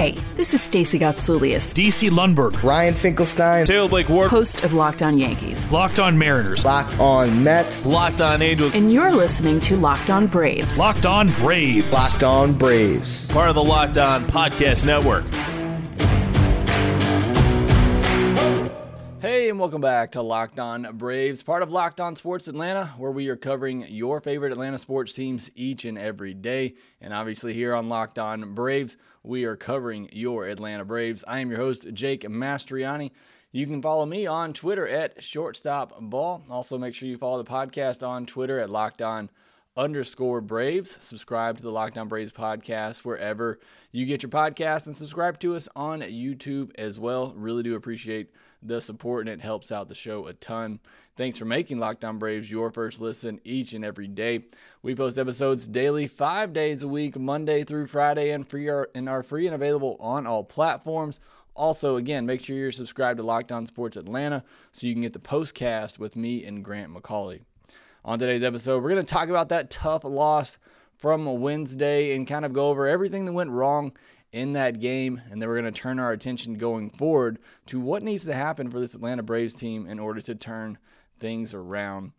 Hey, this is Stacey Gotsoulias, DC Lundberg, Ryan Finkelstein, Taylor Blake Ward, host of Locked On Yankees, Locked On Mariners, Locked On Mets, Locked On Angels, and you're listening to Locked On Braves. Locked On Braves, Locked On Braves, part of the Locked On Podcast Network. Hey, and welcome back to Locked On Braves, part of Locked On Sports Atlanta, where we are covering your favorite Atlanta sports teams each and every day. And obviously, here on Locked On Braves, we are covering your Atlanta Braves. I am your host, Jake Mastriani. You can follow me on Twitter at shortstopball. Also, make sure you follow the podcast on Twitter at Locked On underscore Braves. Subscribe to the Locked On Braves podcast wherever you get your podcast and subscribe to us on YouTube as well. Really do appreciate the support and it helps out the show a ton. Thanks for making Locked On Braves your first listen each and every day. We post episodes daily, five days a week, Monday through Friday, and free are, and are free and available on all platforms. Also, again, make sure you're subscribed to Locked On Sports Atlanta so you can get the postcast with me and Grant McCauley. On today's episode, we're going to talk about that tough loss from Wednesday and kind of go over everything that went wrong in that game. And then we're going to turn our attention going forward to what needs to happen for this Atlanta Braves team in order to turn things around.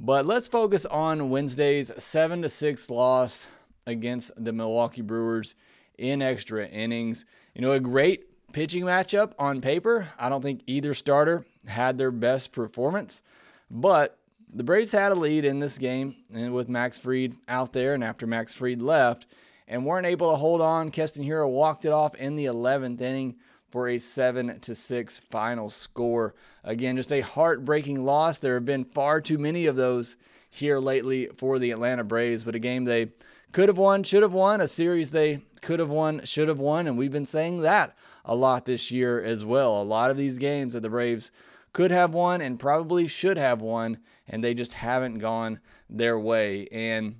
But let's focus on Wednesday's 7 to 6 loss against the Milwaukee Brewers in extra innings. You know, a great pitching matchup on paper. I don't think either starter had their best performance, but the Braves had a lead in this game and with Max Fried out there and after Max Fried left, and weren't able to hold on. Keston Hiura walked it off in the 11th inning for a 7 to 6 final score. Again, just a heartbreaking loss. There have been far too many of those here lately for the Atlanta Braves, but a game they could have won, should have won, a series they could have won, should have won, and we've been saying that a lot this year as well. A lot of these games that the Braves could have won and probably should have won, and they just haven't gone their way. And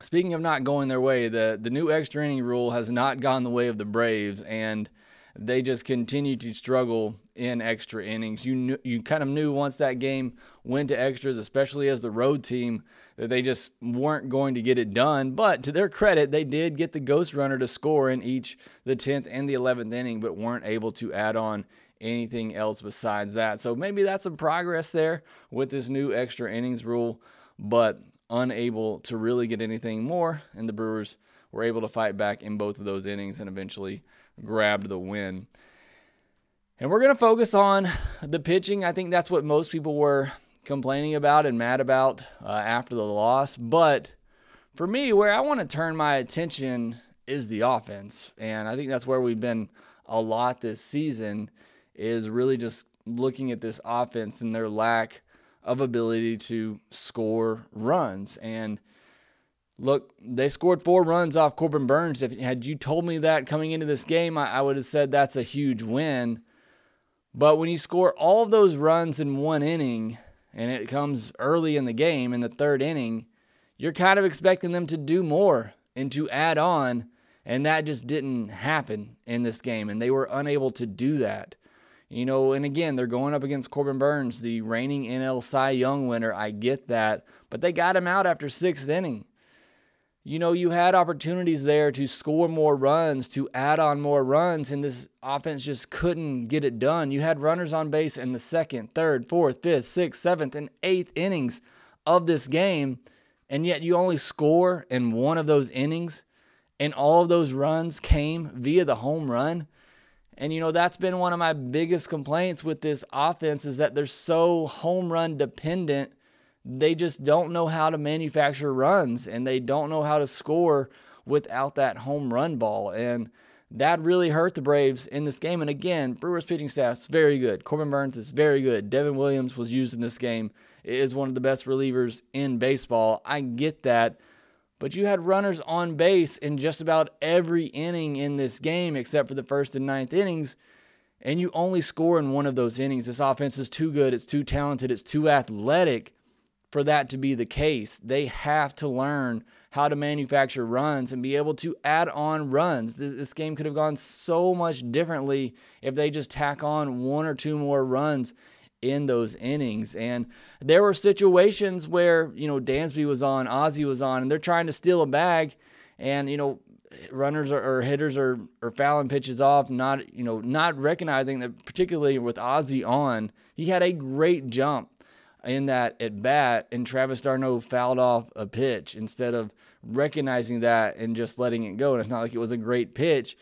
Speaking of not going their way, the, the new extra inning rule has not gone the way of the Braves, and they just continue to struggle in extra innings. You you kind of knew once that game went to extras, especially as the road team, that they just weren't going to get it done. But to their credit, they did get the ghost runner to score in each the 10th and the 11th inning, but weren't able to add on anything else besides that. So maybe that's some progress there with this new extra innings rule. But unable to really get anything more, and the Brewers were able to fight back in both of those innings and eventually grabbed the win. And we're going to focus on the pitching. I think that's what most people were complaining about and mad about uh, after the loss. But for me, where I want to turn my attention is the offense. And I think that's where we've been a lot this season, is really just looking at this offense and their lack of ability to score runs. And look, they scored four runs off Corbin Burnes. If had you told me that coming into this game, I, I would have said that's a huge win. But when you score all of those runs in one inning, and it comes early in the game in the third inning, you're kind of expecting them to do more and to add on. And that just didn't happen in this game. And they were unable to do that. You know, and again, they're going up against Corbin Burnes, the reigning NL Cy Young winner. I get that. But they got him out after sixth inning. You know, you had opportunities there to score more runs, to add on more runs, and this offense just couldn't get it done. You had runners on base in the second, third, fourth, fifth, sixth, seventh, and eighth innings of this game, and yet you only score in one of those innings, and all of those runs came via the home run. And you know, that's been one of my biggest complaints with this offense is that they're so home run dependent. They just don't know how to manufacture runs and they don't know how to score without that home run ball. And that really hurt the Braves in this game. And again, Brewers pitching staff is very good. Corbin Burnes is very good. Devin Williams was used in this game. Is one of the best relievers in baseball. I get that. But you had runners on base in just about every inning in this game, except for the first and ninth innings, and you only score in one of those innings. This offense is too good, it's too talented, it's too athletic for that to be the case. They have to learn how to manufacture runs and be able to add on runs. This, this, game could have gone so much differently if they just tack on one or two more runs in those innings. And there were situations where, you know, Dansby was on, Ozzie was on, and they're trying to steal a bag. And, you know, runners or, or hitters are, are fouling pitches off, not you know not recognizing that particularly with Ozzie on, he had a great jump in that at bat, and Travis d'Arnaud fouled off a pitch instead of recognizing that and just letting it go. And it's not like it was a great pitch,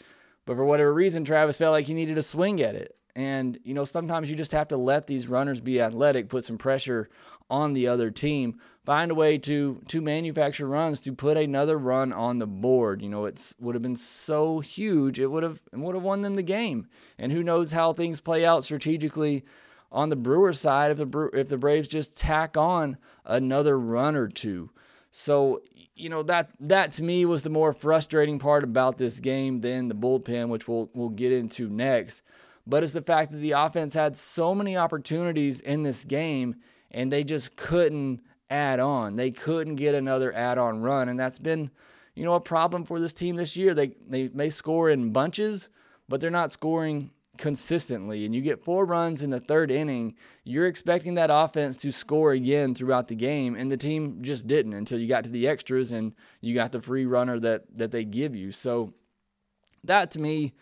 but for whatever reason, Travis felt like he needed a swing at it. And you know sometimes you just have to let these runners be athletic, put some pressure on the other team, find a way to to manufacture runs to put another run on the board. You know, it would have been so huge. It would have would have won them the game. And who knows how things play out strategically on the Brewers side if the if the Braves just tack on another run or two. So you know that that to me was the more frustrating part about this game than the bullpen, which we'll we'll get into next. But it's the fact that the offense had so many opportunities in this game and they just couldn't add on. They couldn't get another add-on run, and that's been, you know, a problem for this team this year. They they may score in bunches, but they're not scoring consistently. And you get four runs in the third inning, you're expecting that offense to score again throughout the game, and the team just didn't until you got to the extras and you got the free runner that that they give you. So that to me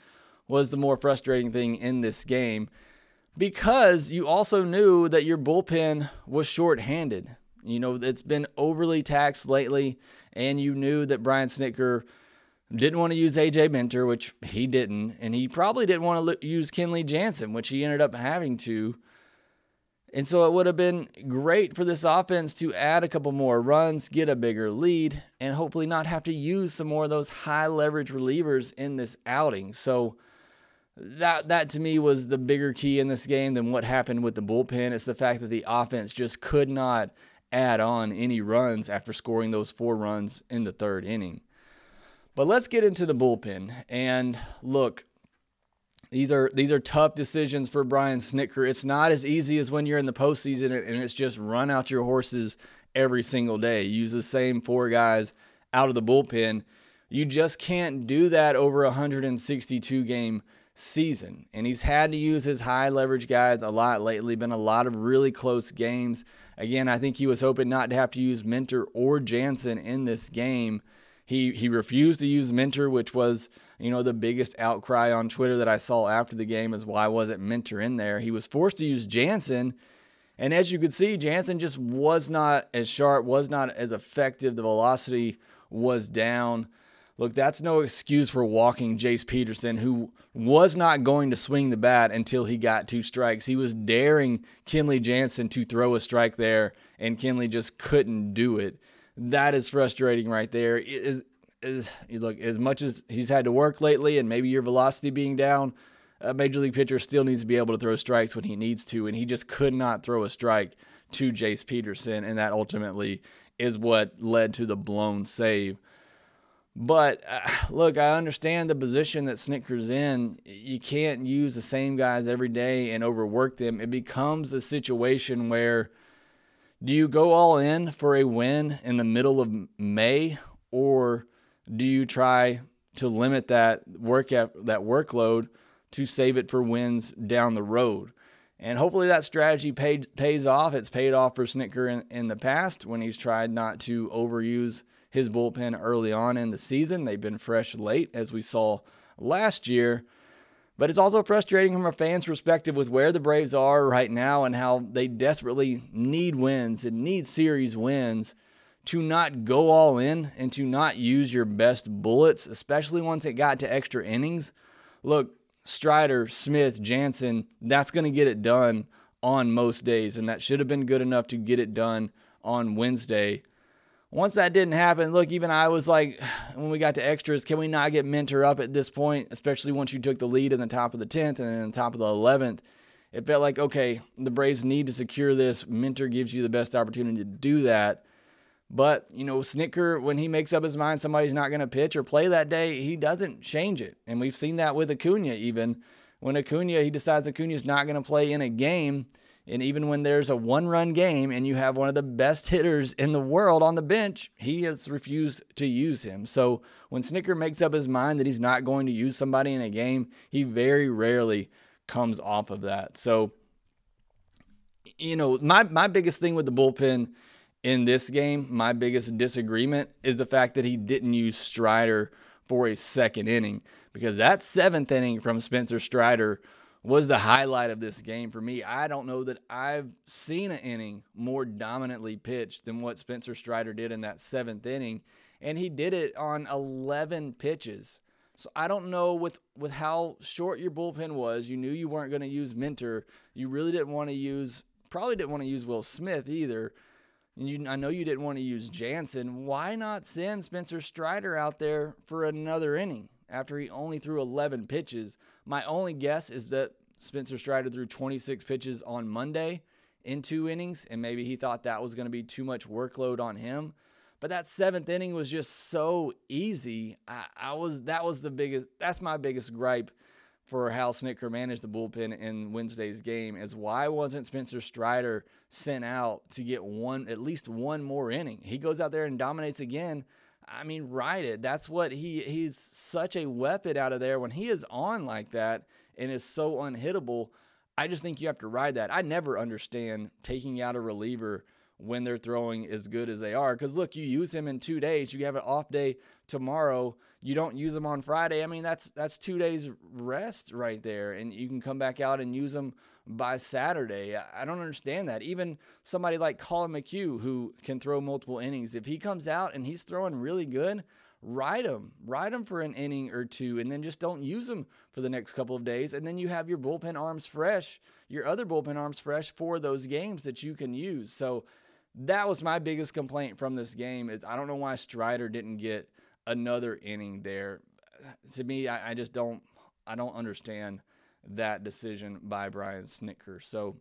was the more frustrating thing in this game because you also knew that your bullpen was short-handed. You know, it's been overly taxed lately, and you knew that Brian Snitker didn't want to use AJ Minter, which he didn't, and he probably didn't want to use Kenley Jansen, which he ended up having to. And so it would have been great for this offense to add a couple more runs, get a bigger lead, and hopefully not have to use some more of those high leverage relievers in this outing. So that that to me was the bigger key in this game than what happened with the bullpen. It's the fact that the offense just could not add on any runs after scoring those four runs in the third inning. But let's get into the bullpen. And look, these are these are tough decisions for Brian Snitker. It's not as easy as when you're in the postseason and it's just run out your horses every single day. Use the same four guys out of the bullpen. You just can't do that over a 162 game season. And he's had to use his high leverage guys a lot lately. Been a lot of really close games. Again, I think he was hoping not to have to use Minter or Jansen in this game. He he refused to use Minter, which was you know the biggest outcry on Twitter that I saw after the game is why wasn't Minter in there? He was forced to use Jansen, and as you could see, Jansen just was not as sharp, was not as effective. The velocity was down. Look, that's no excuse for walking Jace Peterson, who was not going to swing the bat until he got two strikes. He was daring Kenley Jansen to throw a strike there, and Kenley just couldn't do it that is frustrating right there. Is is look as much as he's had to work lately, and maybe your velocity being down, a major league pitcher still needs to be able to throw strikes when he needs to, and he just could not throw a strike to Jace Peterson, and that ultimately is what led to the blown save. But uh, look, I understand the position that Snitker's in. You can't use the same guys every day and overwork them. It becomes a situation where do you go all in for a win in the middle of May, or do you try to limit that work that workload to save it for wins down the road? And hopefully that strategy paid, pays off. It's paid off for Snitker in, in the past when he's tried not to overuse his bullpen early on in the season. They've been fresh late, as we saw last year. But it's also frustrating from a fan's perspective with where the Braves are right now and how they desperately need wins and need series wins to not go all in and to not use your best bullets, especially once it got to extra innings. Look, Strider, Smith, Jansen, that's going to get it done on most days, and that should have been good enough to get it done on Wednesday once that didn't happen, look, even I was like, when we got to extras, can we not get Minter up at this point, especially once you took the lead in the top of the 10th and then the top of the 11th? It felt like, okay, the Braves need to secure this. Minter gives you the best opportunity to do that. But, you know, Snitker, when he makes up his mind somebody's not going to pitch or play that day, he doesn't change it. And we've seen that with Acuna even. When Acuna, he decides Acuna's not going to play in a game – and even when there's a one run game and you have one of the best hitters in the world on the bench, he has refused to use him. So when Snitker makes up his mind that he's not going to use somebody in a game, he very rarely comes off of that. So, you know, my, my biggest thing with the bullpen in this game, my biggest disagreement is the fact that he didn't use Strider for a second inning because that seventh inning from Spencer Strider was the highlight of this game for me. I don't know that I've seen an inning more dominantly pitched than what Spencer Strider did in that seventh inning. And he did it on 11 pitches. So I don't know with with how short your bullpen was. You knew you weren't going to use Minter. You really didn't want to use probably didn't want to use Will Smith either. And you, I know you didn't want to use Jansen. Why not send Spencer Strider out there for another inning after he only threw 11 pitches? My only guess is that Spencer Strider threw 26 pitches on Monday in two innings, and maybe he thought that was going to be too much workload on him. But that seventh inning was just so easy. I, I was that was the biggest. That's my biggest gripe for how Snitker managed the bullpen in Wednesday's game is why wasn't Spencer Strider sent out to get one at least one more inning? He goes out there and dominates again. I mean, ride it. That's what he he's such a weapon out of there when he is on like that and is so unhittable. I just think you have to ride that. I never understand taking out a reliever when they're throwing as good as they are. Because look, you use him in two days. You have an off day tomorrow. You don't use them on Friday. I mean, that's that's two days rest right there, and you can come back out and use them by Saturday. I don't understand that. Even somebody like Colin McHugh, who can throw multiple innings, if he comes out and he's throwing really good, ride him, ride him for an inning or two, and then just don't use him for the next couple of days. And then you have your bullpen arms fresh, your other bullpen arms fresh for those games that you can use. So that was my biggest complaint from this game is I don't know why Strider didn't get another inning there. To me, I, I just don't I don't understand that decision by Brian Snitker. So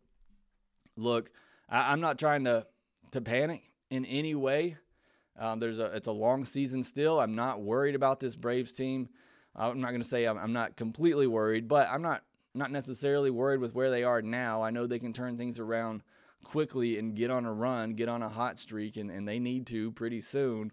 look, I, I'm not trying to to panic in any way. Um, there's a it's a long season still. I'm not worried about this Braves team. I'm not going to say I'm, I'm not completely worried, but I'm not not necessarily worried with where they are now. I know they can turn things around quickly and get on a run, get on a hot streak, and, and they need to pretty soon.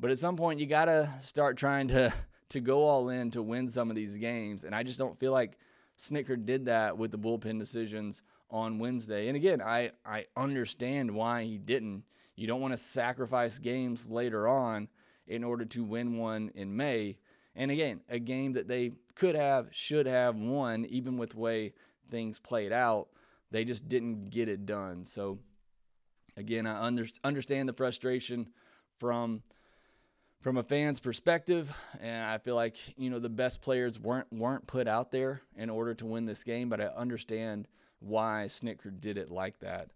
But at some point, you got to start trying to to go all in to win some of these games. And I just don't feel like Snitker did that with the bullpen decisions on Wednesday. And again, I, I understand why he didn't. You don't want to sacrifice games later on in order to win one in May. And again, a game that they could have, should have won, even with the way things played out. They just didn't get it done. So, again, I under, understand the frustration from from a fan's perspective, and I feel like you know the best players weren't weren't put out there in order to win this game. But I understand why Snitker did it like that.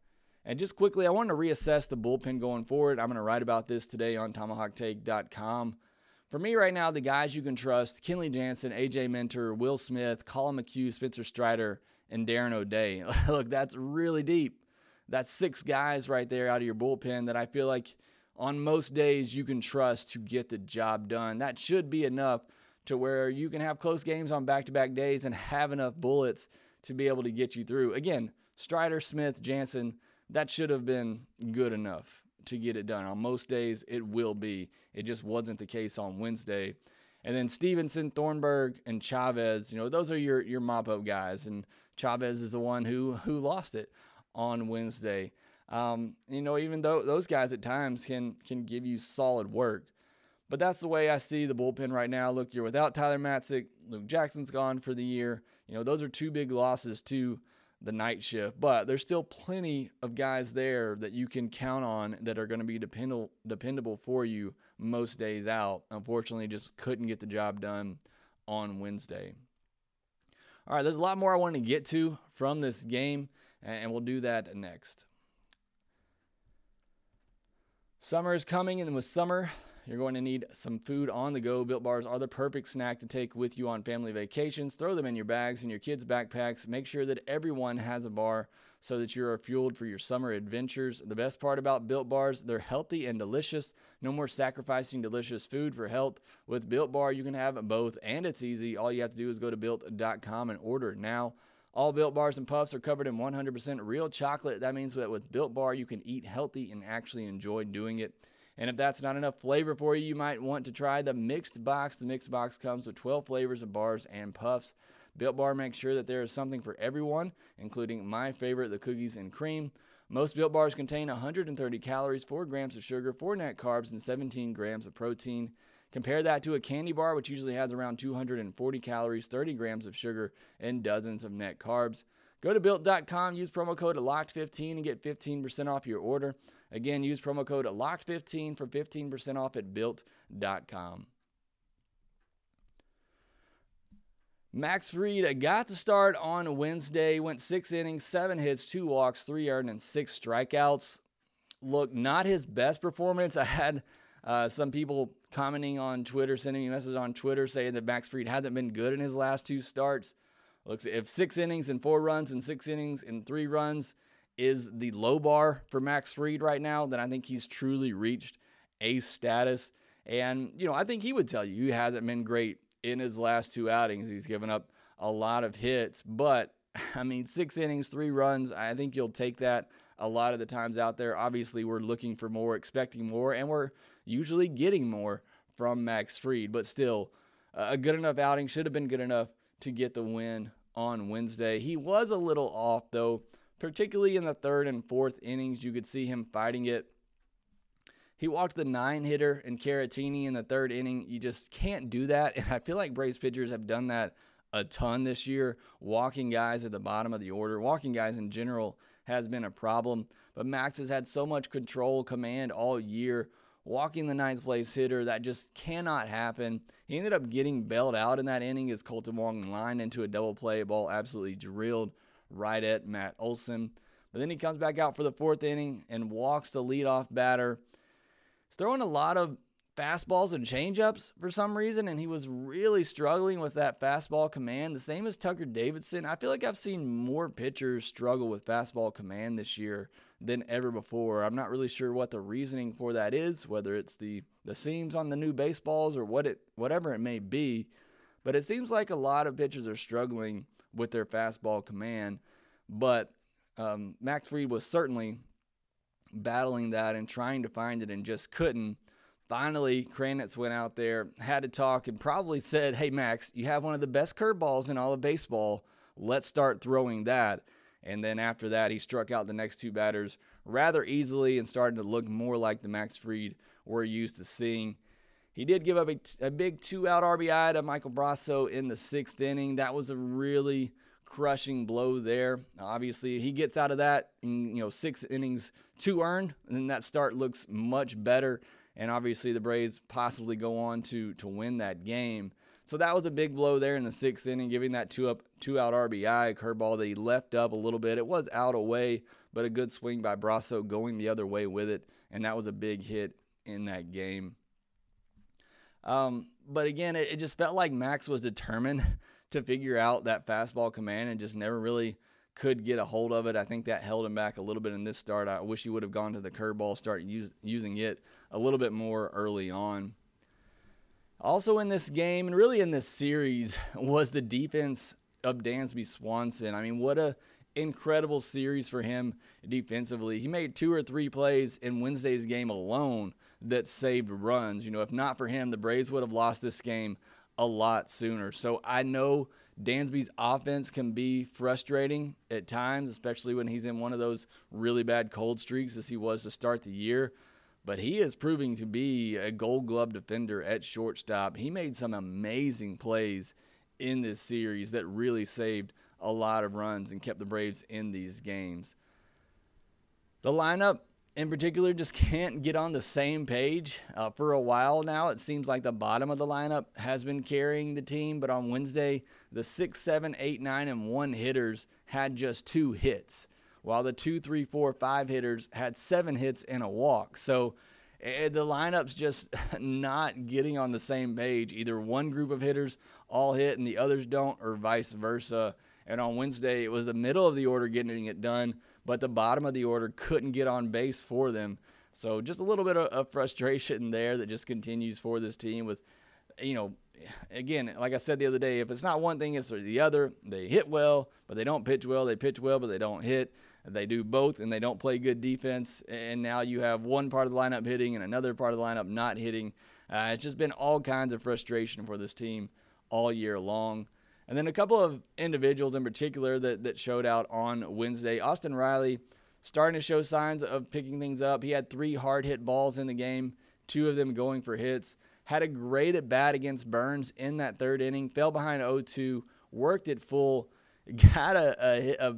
And just quickly, I want to reassess the bullpen going forward. I'm going to write about this today on TomahawkTake.com. For me right now, the guys you can trust: Kenley Jansen, AJ Minter, Will Smith, Colin McHugh, Spencer Strider, and Darren O'Day. Look, that's really deep. That's six guys right there out of your bullpen that I feel like on most days you can trust to get the job done. That should be enough to where you can have close games on back to back days and have enough bullets to be able to get you through. Again, Strider, Smith, Jansen, that should have been good enough to get it done. On most days, it will be. It just wasn't the case on Wednesday. And then Stevenson, Thornburg, and Chavez, you know, those are your your mop up guys. And Chavez is the one who who lost it on Wednesday. Um, you know, even though those guys at times can can give you solid work, but that's the way I see the bullpen right now. Look, you're without Tyler Matzek, Luke Jackson's gone for the year. You know, those are two big losses to the night shift, but there's still plenty of guys there that you can count on that are going to be dependable dependable for you most days out. Unfortunately, just couldn't get the job done on Wednesday. All right, there's a lot more I want to get to from this game, and we'll do that next. Summer is coming, and with summer, you're going to need some food on the go. Built bars are the perfect snack to take with you on family vacations. Throw them in your bags and your kids' backpacks. Make sure that everyone has a bar so that you are fueled for your summer adventures. The best part about Built Bars, they're healthy and delicious. No more sacrificing delicious food for health. With Built Bar, you can have both, and it's easy. All you have to do is go to built.com and order now. All Built Bars and Puffs are covered in 100% real chocolate. That means that with Built Bar, you can eat healthy and actually enjoy doing it. And if that's not enough flavor for you, you might want to try the mixed box. The mixed box comes with 12 flavors of bars and puffs. Built Bar makes sure that there is something for everyone, including my favorite, the cookies and cream. Most Built Bars contain 130 calories, 4 grams of sugar, 4 net carbs, and 17 grams of protein. Compare that to a candy bar, which usually has around 240 calories, 30 grams of sugar, and dozens of net carbs. Go to built.com, use promo code LOCKED15 and get 15% off your order. Again, use promo code LOCKED15 for 15% off at built.com. Max Fried got the start on Wednesday, went six innings, seven hits, two walks, three earned, and six strikeouts. Look, not his best performance. I had uh, some people commenting on Twitter, sending me messages on Twitter saying that Max Fried hasn't been good in his last two starts. Looks if six innings and four runs and six innings and three runs is the low bar for Max Fried right now, then I think he's truly reached ace status. And, you know, I think he would tell you he hasn't been great in his last two outings. He's given up a lot of hits, but I mean, six innings, three runs. I think you'll take that a lot of the times out there. Obviously, we're looking for more, expecting more, and we're usually getting more from Max Fried, but still, a good enough outing should have been good enough to get the win on Wednesday. He was a little off, though, particularly in the third and fourth innings. You could see him fighting it he walked the nine hitter and Caratini in the third inning. You just can't do that. And I feel like Braves pitchers have done that a ton this year. Walking guys at the bottom of the order, walking guys in general has been a problem. But Max has had so much control, command all year. Walking the ninth place hitter, that just cannot happen. He ended up getting bailed out in that inning as Kolten Wong lined into a double play ball, absolutely drilled right at Matt Olson. But then he comes back out for the fourth inning and walks the leadoff batter. Throwing a lot of fastballs and changeups for some reason, and he was really struggling with that fastball command. The same as Tucker Davidson. I feel like I've seen more pitchers struggle with fastball command this year than ever before. I'm not really sure what the reasoning for that is, whether it's the the seams on the new baseballs or what it whatever it may be. But it seems like a lot of pitchers are struggling with their fastball command. But um, Max Fried was certainly battling that and trying to find it and just couldn't. Finally, Kranitz went out there, had to talk, and probably said, Hey, Max, you have one of the best curveballs in all of baseball. Let's start throwing that. And then after that, he struck out the next two batters rather easily and started to look more like the Max Fried we're used to seeing. He did give up a, a big two out RBI to Michael Brosseau in the sixth inning. That was a really crushing blow there. Obviously, he gets out of that in you know six innings, two earned, and then that start looks much better. And obviously, the Braves possibly go on to to win that game. So that was a big blow there in the sixth inning, giving that two up, two out RBI curveball that he left up a little bit. It was out away, but a good swing by Brosseau going the other way with it, and that was a big hit in that game. Um, but again, it, it just felt like Max was determined to figure out that fastball command and just never really could get a hold of it. I think that held him back a little bit in this start. I wish he would have gone to the curveball, start use, using it a little bit more early on. Also in this game and really in this series was the defense of Dansby Swanson. I mean, what a incredible series for him defensively. He made two or three plays in Wednesday's game alone that saved runs. You know, if not for him, the Braves would have lost this game a lot sooner. So I know Dansby's offense can be frustrating at times, especially when he's in one of those really bad cold streaks as he was to start the year. But he is proving to be a gold glove defender at shortstop. He made some amazing plays in this series that really saved a lot of runs and kept the Braves in these games. The lineup in particular just can't get on the same page uh, for a while now. It seems like the bottom of the lineup has been carrying the team, but on Wednesday, the 6, 7, 8, 9, and 1 hitters had just two hits, while the 2, 3, 4, 5 hitters had seven hits and a walk. So uh, the lineup's just not getting on the same page. Either one group of hitters all hit and the others don't, or vice versa. And on Wednesday, it was the middle of the order getting it done but the bottom of the order couldn't get on base for them. So just a little bit of, of frustration there that just continues for this team with, you know, again, like I said the other day, if it's not one thing, it's the other. They hit well, but they don't pitch well. They pitch well, but they don't hit. They do both, and they don't play good defense. And now you have one part of the lineup hitting and another part of the lineup not hitting. Uh, it's just been all kinds of frustration for this team all year long. And then a couple of individuals in particular that, that showed out on Wednesday. Austin Riley starting to show signs of picking things up. He had three hard hit balls in the game, two of them going for hits. Had a great at bat against Burnes in that third inning, fell behind 0 2, worked it full, got a, a, a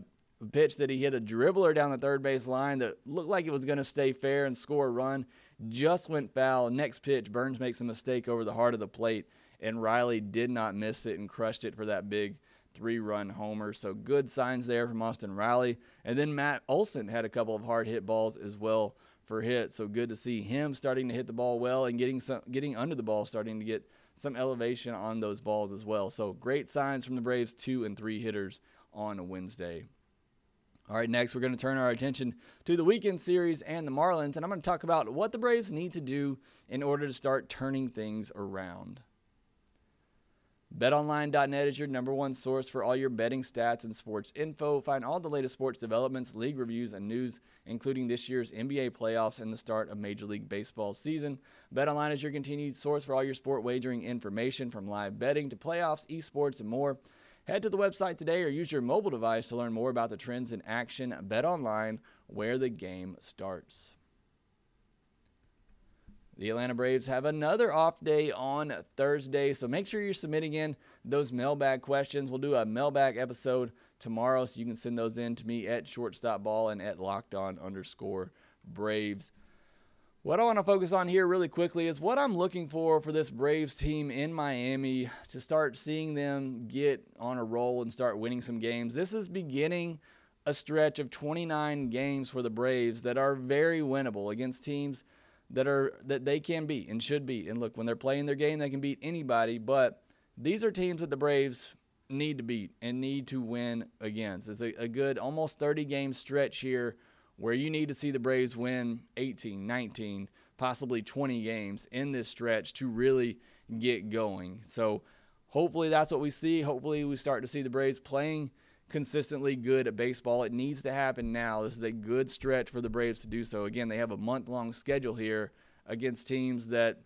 pitch that he hit a dribbler down the third base line that looked like it was going to stay fair and score a run. Just went foul. Next pitch, Burnes makes a mistake over the heart of the plate, and Riley did not miss it and crushed it for that big three run homer. So good signs there from Austin Riley. And then Matt Olson had a couple of hard hit balls as well for hits. So good to see him starting to hit the ball well and getting some getting under the ball, starting to get some elevation on those balls as well. So great signs from the Braves, two and three hitters on a Wednesday. All right, next we're going to turn our attention to the weekend series and the Marlins, and I'm going to talk about what the Braves need to do in order to start turning things around. BetOnline.net is your number one source for all your betting stats and sports info. Find all the latest sports developments, league reviews, and news, including this year's NBA playoffs and the start of Major League Baseball season. BetOnline is your continued source for all your sport wagering information from live betting to playoffs, esports, and more. Head to the website today or use your mobile device to learn more about the trends in action. BetOnline, where the game starts. The Atlanta Braves have another off day on Thursday, so make sure you're submitting in those mailbag questions. We'll do a mailbag episode tomorrow, so you can send those in to me at shortstopball and at locked on underscore Braves. What I want to focus on here really quickly is what I'm looking for for this Braves team in Miami to start seeing them get on a roll and start winning some games. This is beginning a stretch of 29 games for the Braves that are very winnable against teams that are that they can beat and should beat. And look, when they're playing their game, they can beat anybody, but these are teams that the Braves need to beat and need to win against. It's a, a good almost 30 game stretch here where you need to see the Braves win 18, 19, possibly 20 games in this stretch to really get going. So hopefully that's what we see. Hopefully we start to see the Braves playing consistently good at baseball. It needs to happen now. This is a good stretch for the Braves to do so. Again, they have a month long schedule here against teams that,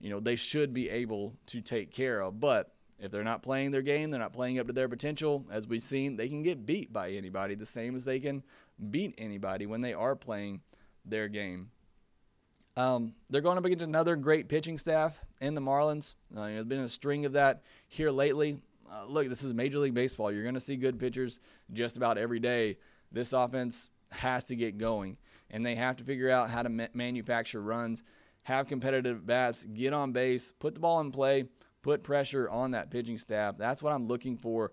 you know, they should be able to take care of. But if they're not playing their game, they're not playing up to their potential. As we've seen, they can get beat by anybody, the same as they can beat anybody when they are playing their game. Um, they're going up against another great pitching staff in the Marlins. Uh, there's been a string of that here lately. Uh, look, this is Major League Baseball. You're going to see good pitchers just about every day. This offense has to get going, and they have to figure out how to ma- manufacture runs, have competitive bats, get on base, put the ball in play, put pressure on that pitching staff. That's what I'm looking for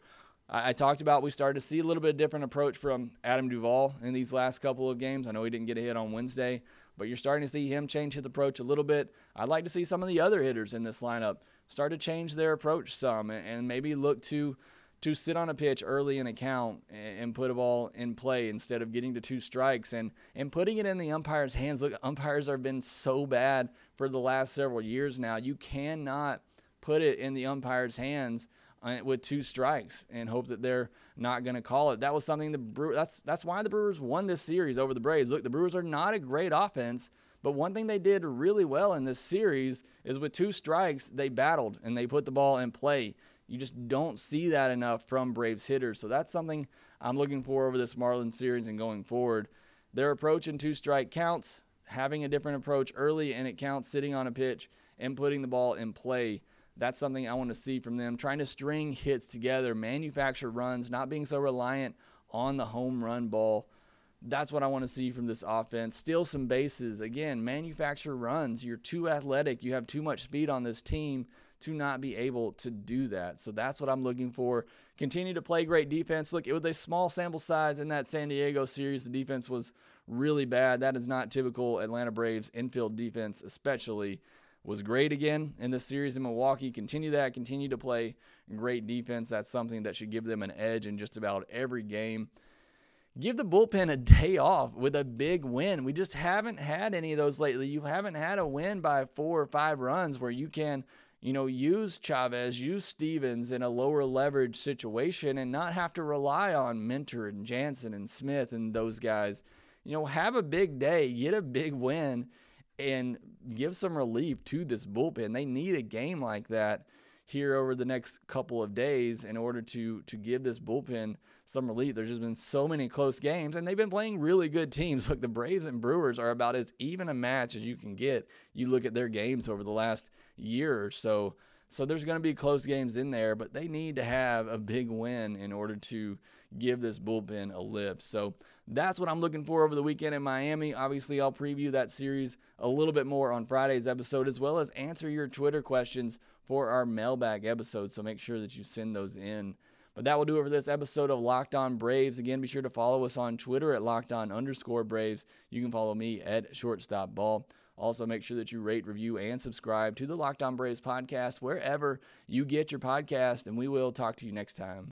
I, I talked about we started to see a little bit of different approach from Adam Duvall in these last couple of games. I know he didn't get a hit on Wednesday, but you're starting to see him change his approach a little bit. I'd like to see some of the other hitters in this lineup start to change their approach some and, maybe look to to sit on a pitch early in a count and put a ball in play instead of getting to two strikes and and putting it in the umpire's hands. Look, umpires have been so bad for the last several years now. You cannot put it in the umpire's hands uh, with two strikes and hope that they're not going to call it. That was something the Brew that's that's why the Brewers won this series over the Braves. Look, the Brewers are not a great offense, but one thing they did really well in this series is with two strikes, they battled and they put the ball in play. You just don't see that enough from Braves hitters. So that's something I'm looking for over this Marlins series and going forward. Their approach in two strike counts, having a different approach early and it counts sitting on a pitch and putting the ball in play that's something I want to see from them. Trying to string hits together, manufacture runs, not being so reliant on the home run ball. That's what I want to see from this offense. Steal some bases. Again, manufacture runs. You're too athletic. You have too much speed on this team to not be able to do that. So that's what I'm looking for. Continue to play great defense. Look, it was a small sample size in that San Diego series. The defense was really bad. That is not typical Atlanta Braves infield defense, especially was great again in this series in Milwaukee. Continue that, continue to play great defense. That's something that should give them an edge in just about every game. Give the bullpen a day off with a big win. We just haven't had any of those lately. You haven't had a win by four or five runs where you can, you know, use Chavez, use Stephens in a lower leverage situation and not have to rely on Minter and Jansen and Smith and those guys. You know, have a big day, get a big win and give some relief to this bullpen. They need a game like that here over the next couple of days in order to to give this bullpen some relief. There's just been so many close games, and they've been playing really good teams. Look, the Braves and Brewers are about as even a match as you can get. You look at their games over the last year or so. So there's going to be close games in there, but they need to have a big win in order to give this bullpen a lift. So that's what I'm looking for over the weekend in Miami. Obviously, I'll preview that series a little bit more on Friday's episode, as well as answer your Twitter questions for our mailbag episode. So make sure that you send those in. But that will do it for this episode of Locked On Braves. Again, be sure to follow us on Twitter at locked on underscore Braves. You can follow me at shortstop ball. Also, make sure that you rate, review, and subscribe to the Locked On Braves podcast wherever you get your podcast, and we will talk to you next time.